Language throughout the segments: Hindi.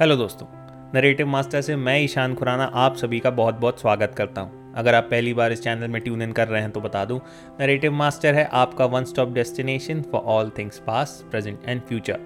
हेलो दोस्तों नरेटिव मास्टर से मैं ईशान खुराना आप सभी का बहुत बहुत स्वागत करता हूँ। अगर आप पहली बार इस चैनल में ट्यून इन कर रहे हैं तो बता दूँ नरेटिव मास्टर है आपका one stop destination for all things past present and future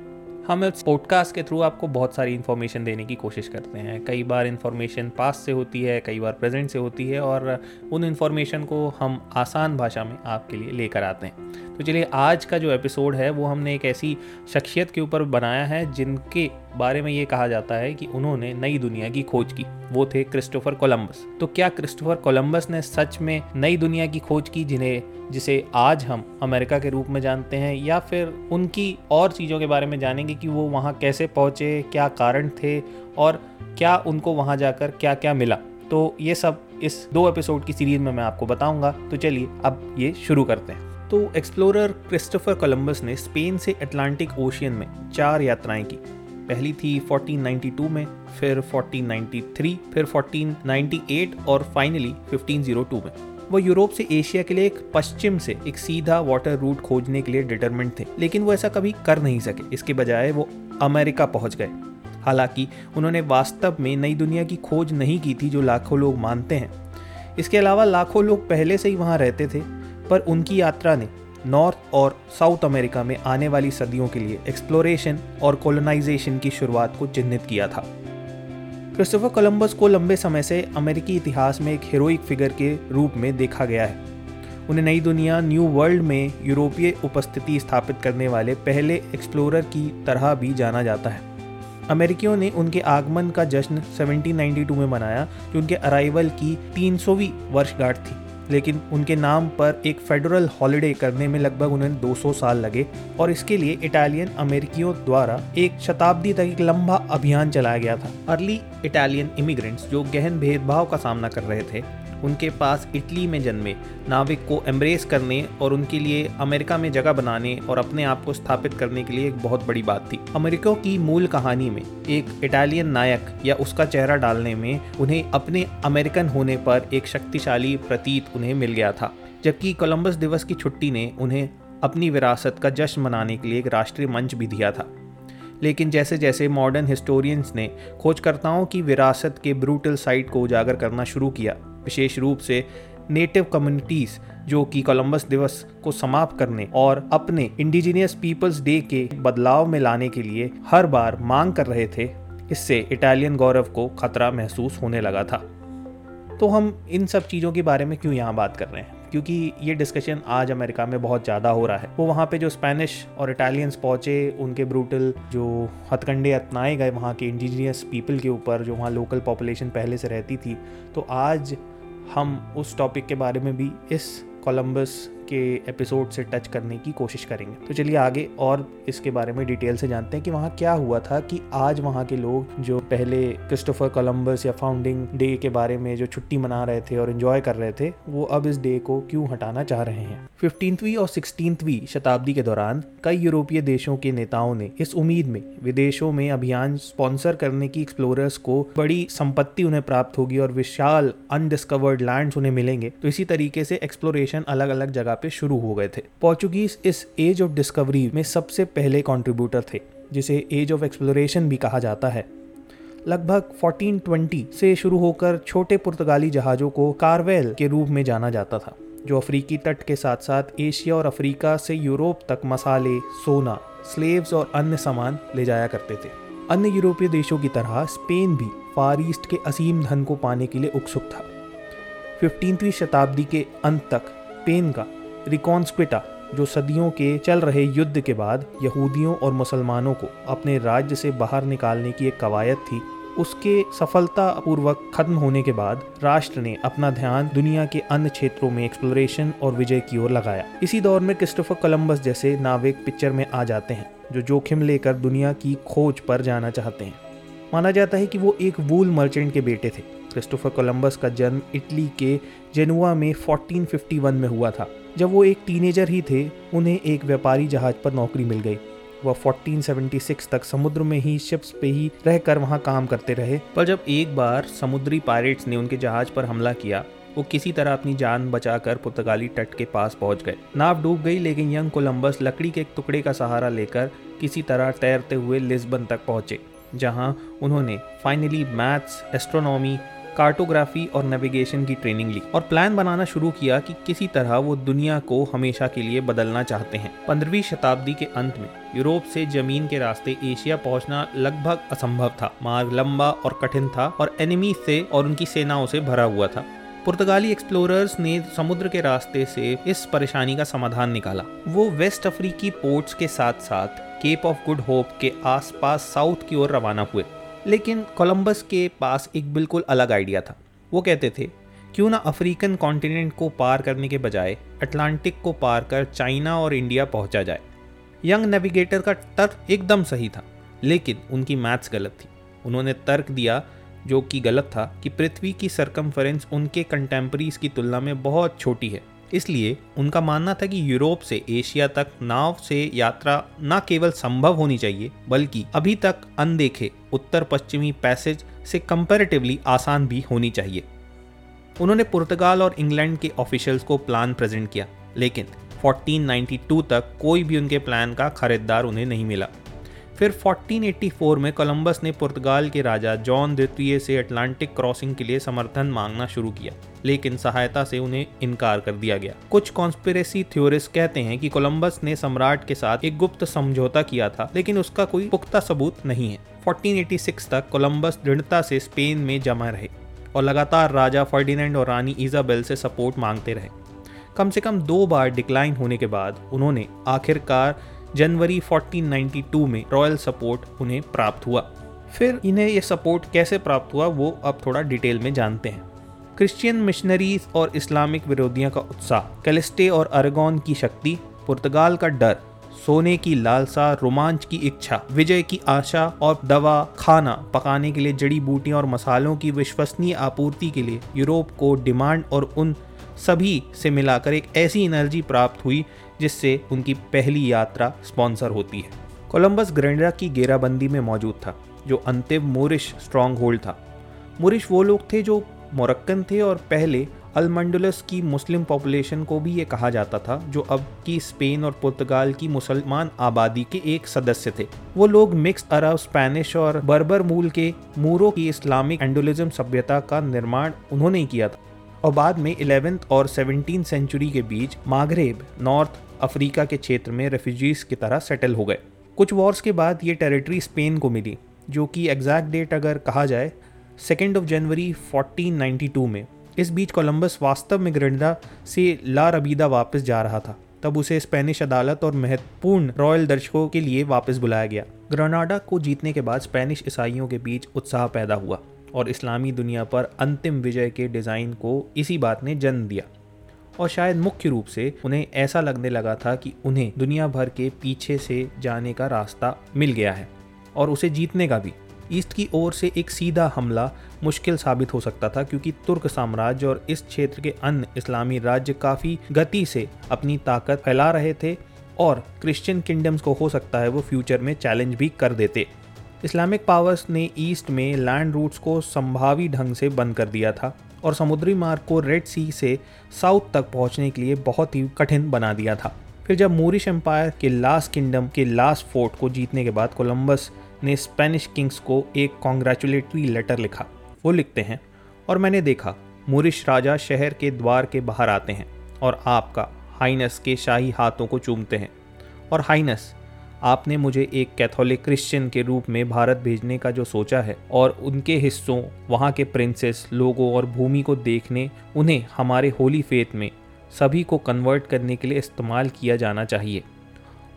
हम इस पॉडकास्ट के थ्रू आपको बहुत सारी इन्फॉर्मेशन देने की कोशिश करते हैं। कई बार इन्फॉर्मेशन पास से होती है, कई बार प्रेजेंट से होती है और उन इन्फॉर्मेशन को हम आसान भाषा में आपके लिए लेकर आते हैं। तो चलिए आज का जो एपिसोड है, वो हमने एक ऐसी शख्सियत के ऊपर बनाया है जिनके बारे में ये कहा जाता है कि उन्होंने नई दुनिया की खोज की। वो थे क्रिस्टोफर कोलंबस। तो क्या क्रिस्टोफर कोलंबस ने सच में नई दुनिया की खोज की जिन्हें, जिसे आज हम अमेरिका के रूप में जानते हैं या फिर उनकी और चीज़ों के बारे में जानेंगे कि वो वहाँ कैसे पहुँचे, क्या कारण थे और क्या उनको वहाँ जाकर क्या क्या मिला? तो ये सब इस दो एपिसोड की सीरीज़ में मैं आपको बताऊँगा। तो चलिए अब ये शुरू करते हैं। तो एक्सप्लोरर क्रिस्टोफर कोलंबस ने स्पेन से अटलांटिक ओशियन में चार यात्राएँ की। पहली थी 1492 में, फिर 1493 फिर 1498 और फाइनली 1502 में। वो यूरोप से एशिया के लिए एक पश्चिम से एक सीधा वाटर रूट खोजने के लिए डिटरमेंट थे, लेकिन वो ऐसा कभी कर नहीं सके। इसके बजाय वो अमेरिका पहुँच गए। हालाँकि उन्होंने वास्तव में नई दुनिया की खोज नहीं की थी जो लाखों लोग मानते हैं। इसके अलावा लाखों लोग पहले से ही वहाँ रहते थे, पर उनकी यात्रा ने नॉर्थ और साउथ अमेरिका में आने वाली सदियों के लिए एक्सप्लोरेशन और कॉलोनाइजेशन की शुरुआत को चिन्हित किया था। क्रिस्टोफर कोलंबस को लंबे समय से अमेरिकी इतिहास में एक हीरोइक फिगर के रूप में देखा गया है। उन्हें नई दुनिया न्यू वर्ल्ड में यूरोपीय उपस्थिति स्थापित करने वाले पहले एक्सप्लोरर की तरह भी जाना जाता है। अमेरिकियों ने उनके आगमन का जश्न 1792 में मनाया, जो उनके अराइवल की 300वीं वर्षगांठ थी। लेकिन उनके नाम पर एक फेडरल हॉलिडे करने में लगभग उन्हें 200 साल लगे और इसके लिए इटालियन अमेरिकियों द्वारा एक शताब्दी तक एक लंबा अभियान चलाया गया था। अर्ली इटालियन इमिग्रेंट्स जो गहन भेदभाव का सामना कर रहे थे उनके पास इटली में जन्मे, नाविक को एम्ब्रेस करने और उनके लिए अमेरिका में जगह बनाने और अपने आप को स्थापित करने के लिए एक बहुत बड़ी बात थी। अमेरिका की मूल कहानी में एक इटालियन नायक या उसका चेहरा डालने में उन्हें अपने अमेरिकन होने पर एक शक्तिशाली प्रतीत उन्हें मिल गया था, जबकि कोलंबस दिवस की छुट्टी ने उन्हें अपनी विरासत का जश्न मनाने के लिए एक राष्ट्रीय मंच भी दिया था। लेकिन जैसे जैसे मॉडर्न हिस्टोरियंस ने खोजकर्ताओं की विरासत के ब्रूटल साइट को उजागर करना शुरू किया विशेष रूप से नेटिव कम्युनिटीज़ जो कि कोलंबस दिवस को समाप्त करने और अपने इंडिजीनियस पीपल्स डे के बदलाव में लाने के लिए हर बार मांग कर रहे थे, इससे इटालियन गौरव को खतरा महसूस होने लगा था। तो हम इन सब चीज़ों के बारे में क्यों यहाँ बात कर रहे हैं? क्योंकि ये डिस्कशन आज अमेरिका में बहुत ज़्यादा हो रहा है। वो वहाँ पे जो स्पेनिश और इटालियंस पहुँचे, उनके ब्रूटल जो हथकंडे अपनाए गए वहाँ के इंडिजीनियस पीपल के ऊपर, जो वहाँ लोकल पॉपुलेशन पहले से रहती थी तो आज हम उस टॉपिक के बारे में भी इस कोलंबस के एपिसोड से टच करने की कोशिश करेंगे। तो चलिए आगे और इसके बारे में डिटेल से जानते हैं कि वहाँ क्या हुआ था कि आज वहाँ के लोग जो पहले क्रिस्टोफर कोलम्बस या फाउंडिंग डे के बारे में जो छुट्टी मना रहे थे और इन्जॉय कर रहे थे, वो अब इस डे को क्यों हटाना चाह रहे हैं? फिफ्टींथवी और सिक्सटींथवी शताब्दी के दौरान कई यूरोपीय देशों के नेताओं ने इस उम्मीद में विदेशों में अभियान स्पॉन्सर करने की एक्सप्लोरर्स को बड़ी संपत्ति उन्हें प्राप्त होगी और विशाल अनडिस्कवर्ड लैंड उन्हें मिलेंगे। तो इसी तरीके से एक्सप्लोरेशन अलग अलग जगह पे शुरू हो गए थे। पोर्चुगीज इस एज ऑफ़ डिस्कवरी में सबसे पहले कॉन्ट्रीब्यूटर थे, जिसे एज ऑफ़ एक्सप्लोरेशन भी कहा जाता है। लगभग 1420 से शुरू होकर छोटे पुर्तगाली जहाज़ों को कारवेल के रूप में जाना जाता था, जो अफ्रीकी तट के साथ साथ एशिया और अफ्रीका से यूरोप तक मसाले, सोना स्लेव्स और अन्य सामान ले जाया करते थे। अन्य यूरोपीय देशों की तरह स्पेन भी फार ईस्ट के असीम धन को पाने के लिए उत्सुक था। फिफ्टीनवीं शताब्दी के अंत तक स्पेन का रिकॉन्स्क्विटा जो सदियों के चल रहे युद्ध के बाद यहूदियों और मुसलमानों को अपने राज्य से बाहर निकालने की एक कवायद थी, उसके सफलतापूर्वक खत्म होने के बाद राष्ट्र ने अपना ध्यान दुनिया के अन्य क्षेत्रों में एक्सप्लोरेशन और विजय की ओर लगाया। इसी दौर में क्रिस्टोफर कोलंबस जैसे नाविक पिक्चर में आ जाते हैं, जो जोखिम लेकर दुनिया की खोज पर जाना चाहते हैं। माना जाता है कि वो एक वूल मर्चेंट के बेटे थे। क्रिस्टोफर कोलंबस का जन्म इटली के जेनुआ में 1451 में हुआ था। जब वो एक टीनेजर ही थे, उन्हें एक व्यापारी जहाज़ पर नौकरी मिल गई। वह 1476 तक समुद्र में ही शिप्स पे ही रहकर वहाँ काम करते रहे। पर जब एक बार समुद्री पायरेट्स ने उनके जहाज़ पर हमला किया, वो किसी तरह अपनी जान बचाकर पुर्तगाली तट के पास पहुँच गए। नाव डूब गई, लेकिन यंग कोलंबस लकड़ी के एक टुकड़े का सहारा लेकर किसी तरह तैरते हुए लिस्बन तक पहुँचे, जहाँ उन्होंने फाइनली मैथ्स एस्ट्रोनॉमी कार्टोग्राफी और नेविगेशन की ट्रेनिंग ली और प्लान बनाना शुरू किया कि किसी तरह वो दुनिया को हमेशा के लिए बदलना चाहते हैं। पंद्रहवीं शताब्दी के अंत में यूरोप से ज़मीन के रास्ते एशिया पहुँचना लगभग असंभव था। मार्ग लंबा और कठिन था और एनिमी से और उनकी सेनाओं से भरा हुआ था। पुर्तगाली एक्सप्लोरर्स ने समुद्र के रास्ते से इस परेशानी का समाधान निकाला। वो वेस्ट अफ्रीकी पोर्ट्स के साथ साथ केप ऑफ़ गुड होप के आसपास साउथ की ओर रवाना हुए। लेकिन कोलंबस के पास एक बिल्कुल अलग आइडिया था। वो कहते थे, क्यों ना अफ्रीकन कॉन्टिनेंट को पार करने के बजाय अटलांटिक को पार कर चाइना और इंडिया पहुँचा जाए? यंग नेविगेटर का तर्क एकदम सही था, लेकिन उनकी मैथ्स गलत थी। उन्होंने तर्क दिया, जो कि गलत था, कि पृथ्वी की सरकमफरेंस उनके कंटेम्प्रीज की तुलना में बहुत छोटी है। इसलिए उनका मानना था कि यूरोप से, एशिया तक नाव से यात्रा न केवल संभव होनी चाहिए, बल्कि अभी तक अनदेखे उत्तर पश्चिमी पैसेज से कंपैरेटिवली आसान भी होनी चाहिए। उन्होंने पुर्तगाल और इंग्लैंड के ऑफिशियल्स को प्लान प्रेजेंट किया, लेकिन 1492 तक कोई भी उनके प्लान का खरीदार उन्हें नहीं मिला। फिर 1484 में कोलंबस ने पुर्तगाल के राजा जॉन द्वितीय से अटलांटिक क्रॉसिंग के लिए समर्थन मांगना शुरू किया, लेकिन सहायता से उन्हें इनकार कर दिया गया। कुछ कॉन्स्पिरेसी थ्योरिस्ट कहते हैं कि कोलंबस ने सम्राट के साथ एक गुप्त समझौता किया था, लेकिन उसका कोई पुख्ता सबूत नहीं है। 1486 तक कोलंबस दृढ़ता से स्पेन में जमा रहे और लगातार राजा फर्डिनेंड और रानी इजाबेल से सपोर्ट मांगते रहे। कम से कम दो बार डिक्लाइन होने के बाद उन्होंने आखिरकार जनवरी 1492 में रॉयल सपोर्ट उन्हें प्राप्त हुआ। फिर इन्हें ये सपोर्ट कैसे प्राप्त हुआ, वो अब थोड़ा डिटेल में जानते हैं। क्रिश्चियन मिशनरीज और इस्लामिक विरोधियों का उत्साह, कैलिस्टे और अरगोन की शक्ति, पुर्तगाल का डर, सोने की लालसा, रोमांच की इच्छा, विजय की आशा और दवा, खाना पकाने के लिए जड़ी बूटियाँ और मसालों की विश्वसनीय आपूर्ति के लिए यूरोप को डिमांड और उन सभी से मिलाकर एक ऐसी एनर्जी प्राप्त हुई, जिससे उनकी पहली यात्रा स्पॉन्सर होती है। कोलंबस ग्रेंडरा की घेराबंदी में मौजूद था, जो अंतिम मोरिश स्ट्रॉन्ग होल्ड था। मोरिश वो लोग थे जो मोरक्कन थे और पहले अलमंडुलस की मुस्लिम पॉपुलेशन को भी ये कहा जाता था, जो अब की स्पेन और पुर्तगाल की मुसलमान आबादी के एक सदस्य थे। वो लोग मिक्स अरब, स्पेनिश और बर्बर मूल के मूरों की इस्लामिक एंडोलिज्म सभ्यता का निर्माण उन्होंने किया था। और बाद में इलेवेंथ और सेवनटीन सेंचुरी के बीच मागरेब नॉर्थ अफ्रीका के क्षेत्र में रेफ्यूजीज की तरह सेटल हो गए। कुछ वॉर्स के बाद ये टेरिटरी स्पेन को मिली, जो कि एग्जैक्ट डेट अगर कहा जाए सेकेंड ऑफ़ जनवरी 1492 में। इस बीच कोलंबस वास्तव में ग्रेंडा से ला रबीदा वापस जा रहा था। तब उसे स्पेनिश अदालत और महत्वपूर्ण रॉयल दर्शकों के लिए वापस बुलाया गया। ग्रनाडा को जीतने के बाद स्पेनिश ईसाइयों के बीच उत्साह पैदा हुआ। और इस्लामी दुनिया पर अंतिम विजय के डिज़ाइन को इसी बात ने जन्म दिया। और शायद मुख्य रूप से उन्हें ऐसा लगने लगा था कि उन्हें दुनिया भर के पीछे से जाने का रास्ता मिल गया है और उसे जीतने का भी। ईस्ट की ओर से एक सीधा हमला मुश्किल साबित हो सकता था क्योंकि तुर्क साम्राज्य और इस क्षेत्र के अन्य इस्लामी राज्य काफ़ी गति से अपनी ताकत फैला रहे थे और क्रिश्चियन किंगडम्स को हो सकता है वो फ्यूचर में चैलेंज भी कर देते। इस्लामिक पावर्स ने ईस्ट में लैंड रूट्स को संभावी ढंग से बंद कर दिया था और समुद्री मार्ग को रेड सी से साउथ तक पहुँचने के लिए बहुत ही कठिन बना दिया था। फिर जब मोरिश एम्पायर के लास्ट किंगडम के लास्ट फोर्ट को जीतने के बाद कोलंबस ने स्पेनिश किंग्स को एक कॉन्ग्रेचुलेटरी लेटर लिखा। वो लिखते हैं, और मैंने देखा, मोरिश राजा शहर के द्वार के बाहर आते हैं और आपका हाइनस के शाही हाथों को चूमते हैं। और हाइनस आपने मुझे एक कैथोलिक क्रिश्चियन के रूप में भारत भेजने का जो सोचा है और उनके हिस्सों, वहाँ के प्रिंसेस लोगों और भूमि को देखने, उन्हें हमारे होली फेथ में सभी को कन्वर्ट करने के लिए इस्तेमाल किया जाना चाहिए।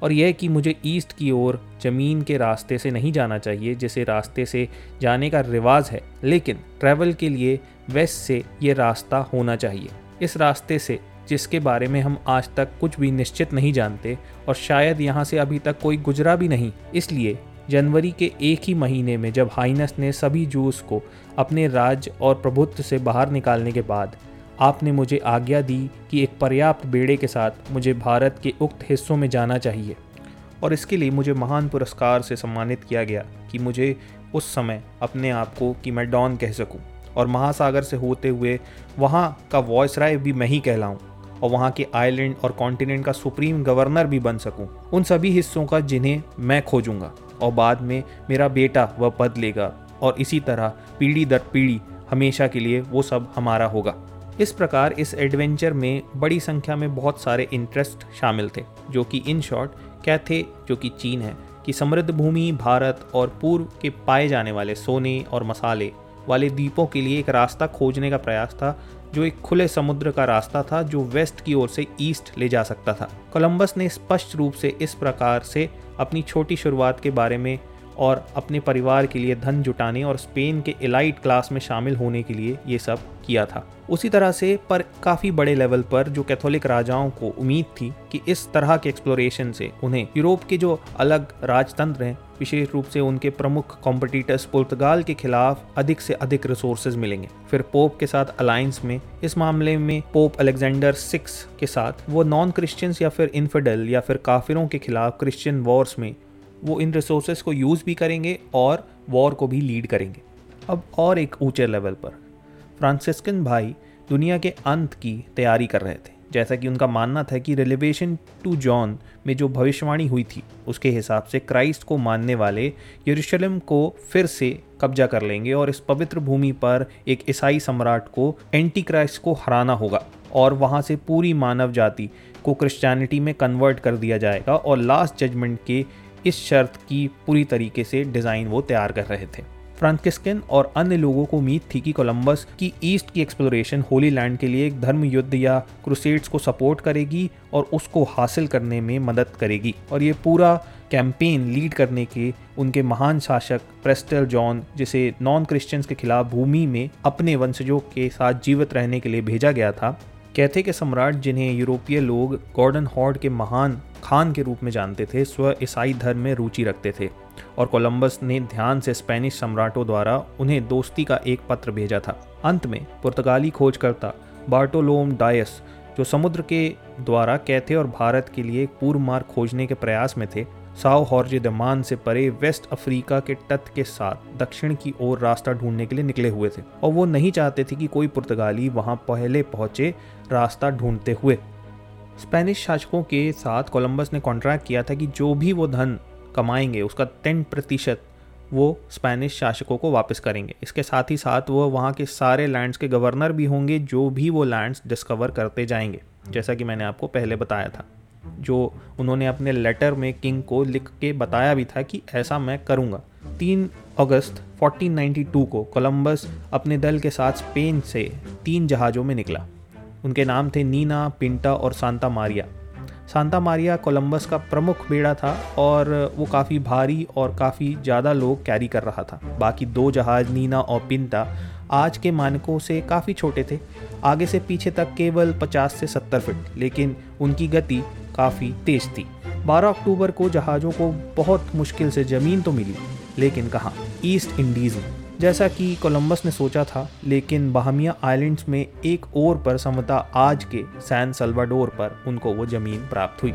और यह कि मुझे ईस्ट की ओर ज़मीन के रास्ते से नहीं जाना चाहिए, जिसे रास्ते से जाने का रिवाज है, लेकिन ट्रैवल के लिए वेस्ट से ये रास्ता होना चाहिए। इस रास्ते से जिसके बारे में हम आज तक कुछ भी निश्चित नहीं जानते और शायद यहाँ से अभी तक कोई गुजरा भी नहीं। इसलिए जनवरी के एक ही महीने में जब हाइनस ने सभी जूस को अपने राज्य और प्रभुत्व से बाहर निकालने के बाद आपने मुझे आज्ञा दी कि एक पर्याप्त बेड़े के साथ मुझे भारत के उक्त हिस्सों में जाना चाहिए और इसके लिए मुझे महान पुरस्कार से सम्मानित किया गया कि मुझे उस समय अपने आप को कि मैं डॉन कह सकूँ और महासागर से होते हुए वहाँ का वॉइस राय भी मैं ही कहलाऊँ। और वहाँ के आइलैंड और कॉन्टिनेंट का सुप्रीम गवर्नर भी बन सकूँ। उन सभी हिस्सों का जिन्हें मैं खोजूँगा। और बाद में मेरा बेटा वह पद लेगा और इसी तरह पीढ़ी दर पीढ़ी हमेशा के लिए वो सब हमारा होगा। इस प्रकार इस एडवेंचर में बड़ी संख्या में बहुत सारे इंटरेस्ट शामिल थे, जो कि इन शॉर्ट क्या थे, जो कि चीन है, कि समृद्ध भूमि, भारत और पूर्व के पाए जाने वाले सोने और मसाले वाले द्वीपों के लिए एक रास्ता खोजने का प्रयास था जो एक खुले समुद्र का रास्ता था जो वेस्ट की ओर से ईस्ट ले जा सकता था। कोलंबस ने स्पष्ट रूप से इस प्रकार से अपनी छोटी शुरुआत के बारे में और अपने परिवार के लिए धन जुटाने और स्पेन के इलाइट क्लास में शामिल होने के लिए ये सब किया था। उसी तरह से पर काफ़ी बड़े लेवल पर जो कैथोलिक राजाओं को उम्मीद थी कि इस तरह के एक्सप्लोरेशन से उन्हें यूरोप के जो अलग राजतंत्र हैं, विशेष रूप से उनके प्रमुख कॉम्पिटिटर्स पुर्तगाल के खिलाफ अधिक से अधिक रिसोर्सेज मिलेंगे। फिर पोप के साथ अलायंस में, इस मामले में पोप अलेक्जेंडर सिक्स के साथ वो नॉन क्रिश्चियंस या फिर इनफिडल या फिर काफिरों के खिलाफ क्रिश्चियन वॉर्स में वो इन रिसोर्सेज को यूज़ भी करेंगे और वॉर को भी लीड करेंगे। अब और एक ऊँचे लेवल पर। फ्रांसिस्कन भाई दुनिया के अंत की तैयारी कर रहे थे। जैसा कि उनका मानना था कि रिलेवेशन टू जॉन में जो भविष्यवाणी हुई थी, उसके हिसाब से क्राइस्ट को मानने वाले यरूशलेम को फिर से कब्जा कर लेंगे और इस पवित्र भूमि पर एक ईसाई सम्राट को एंटी क्राइस्ट को हराना होगा और वहाँ से पूरी मानव जाति को क्रिश्चियनिटी में कन्वर्ट कर दिया जाएगा और लास्ट जजमेंट के इस शर्त की पूरी तरीके से डिज़ाइन वो तैयार कर रहे थे। फ्रांकिस्किन और अन्य लोगों को उम्मीद थी कि कोलंबस की ईस्ट की एक्सप्लोरेशन होली लैंड के लिए एक धर्म युद्ध या क्रुसेड्स को सपोर्ट करेगी और उसको हासिल करने में मदद करेगी। और ये पूरा कैंपेन लीड करने के उनके महान शासक प्रेस्टर जॉन, जिसे नॉन क्रिश्चियंस के खिलाफ भूमि में अपने वंशजों के साथ जीवित रहने के लिए भेजा गया था कहते के सम्राट जिन्हें यूरोपीय लोग गॉर्डन हॉर्ड के महान खान के रूप में जानते थे, स्व ईसाई धर्म में रुचि रखते थे। और कोलंबस ने ध्यान से स्पेनिश सम्राटों द्वारा उन्हें दोस्ती का एक पत्र भेजा था। अंत में पुर्तगाली खोजकर्ता बार्टोलोम डायस, जो समुद्र के द्वारा कैथे और भारत के लिए पूर्व मार्ग खोजने के प्रयास में थे साओ हॉर्जे दमान से परे वेस्ट अफ्रीका के तट के साथ दक्षिण की ओर रास्ता ढूँढने के लिए निकले हुए थे और वो नहीं चाहते थे कि कोई पुर्तगाली वहाँ पहले पहुँचे रास्ता ढूंढते हुए। स्पेनिश शासकों के साथ कोलंबस ने कॉन्ट्रैक्ट किया था कि जो भी वो धन कमाएँगे, उसका टेन प्रतिशत वो स्पेनिश शासकों को वापस करेंगे। इसके साथ ही साथ वो वहाँ के सारे लैंड्स के गवर्नर भी होंगे, जो भी वो लैंड्स डिस्कवर करते जाएँगे, जैसा कि मैंने आपको पहले बताया था। जो उन्होंने अपने लेटर में किंग को लिख के बताया भी था कि ऐसा मैं करूँगा। तीन अगस्त 1492 को कोलंबस अपने दल के साथ स्पेन से तीन जहाज़ों में निकला। उनके नाम थे नीना, पिंटा और Santa Maria Santa Maria Columbus का प्रमुख बेड़ा था और वो काफ़ी भारी और काफ़ी ज़्यादा लोग कैरी कर रहा था। बाकी दो जहाज़, नीना और पिंटा आज के मानकों से काफ़ी छोटे थे। आगे से पीछे तक केवल 50 से 70 फीट, लेकिन उनकी गति काफ़ी तेज थी। 12 अक्टूबर को जहाज़ों को बहुत मुश्किल से ज़मीन तो मिली, लेकिन कहाँ? ईस्ट इंडीज़ में। जैसा कि कोलंबस ने सोचा था, लेकिन बहमिया आइलैंड्स में एक और पर समता आज के सैन सल्वाडोर पर उनको वो ज़मीन प्राप्त हुई।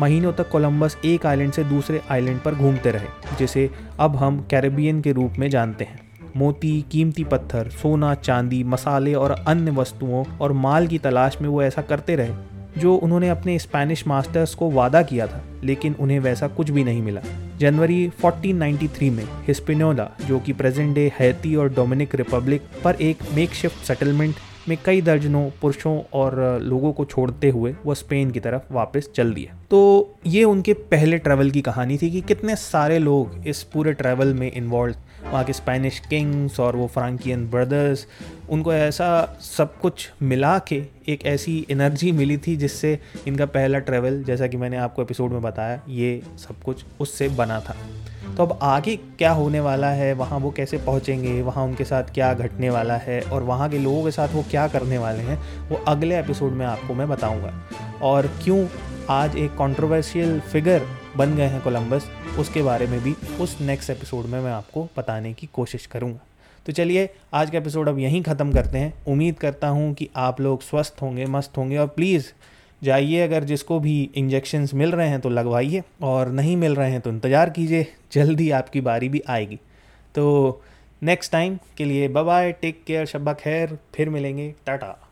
महीनों तक कोलंबस एक आइलैंड से दूसरे आइलैंड पर घूमते रहे, जिसे अब हम कैरेबियन के रूप में जानते हैं। मोती, कीमती पत्थर, सोना, चांदी, मसाले और अन्य वस्तुओं और माल की तलाश में वो ऐसा करते रहे। जो उन्होंने अपने स्पेनिश मास्टर्स को वादा किया था, लेकिन उन्हें वैसा कुछ भी नहीं मिला। जनवरी 1493 में हिस्पिनोला जो कि प्रेजेंट डे हैती और डोमिनिक रिपब्लिक पर एक मेक शिफ्ट सेटलमेंट में कई दर्जनों पुरुषों और लोगों को छोड़ते हुए, वो स्पेन की तरफ़ वापस चल दिए तो ये उनके पहले ट्रैवल की कहानी थी कि कितने सारे लोग इस पूरे ट्रैवल में इन्वॉल्व वहाँ के स्पेनिश किंग्स और वो फ्रांकियन ब्रदर्स, उनको ऐसा सब कुछ मिला के एक ऐसी एनर्जी मिली थी जिससे इनका पहला ट्रैवल जैसा कि मैंने आपको एपिसोड में बताया, ये सब कुछ उससे बना था। तो अब आगे क्या होने वाला है, वहाँ वो कैसे पहुँचेंगे, वहाँ उनके साथ क्या घटने वाला है और वहाँ के लोगों के साथ वो क्या करने वाले हैं, वो अगले एपिसोड में आपको मैं बताऊँगा। और क्यों आज एक कंट्रोवर्शियल फिगर बन गए हैं कोलंबस, उसके बारे में भी उस नेक्स्ट एपिसोड में मैं आपको बताने की कोशिश करूँगा। तो चलिए, आज का एपिसोड अब यहीं ख़त्म करते हैं। उम्मीद करता हूँ कि आप लोग स्वस्थ होंगे, मस्त होंगे और प्लीज़ जाइए, अगर जिसको भी इंजेक्शन्स मिल रहे हैं तो लगवाइए और नहीं मिल रहे हैं तो इंतज़ार कीजिए, जल्दी आपकी बारी भी आएगी। तो नेक्स्ट टाइम के लिए बाय टेक केयर शब्बा खैर, फिर मिलेंगे, टाटा।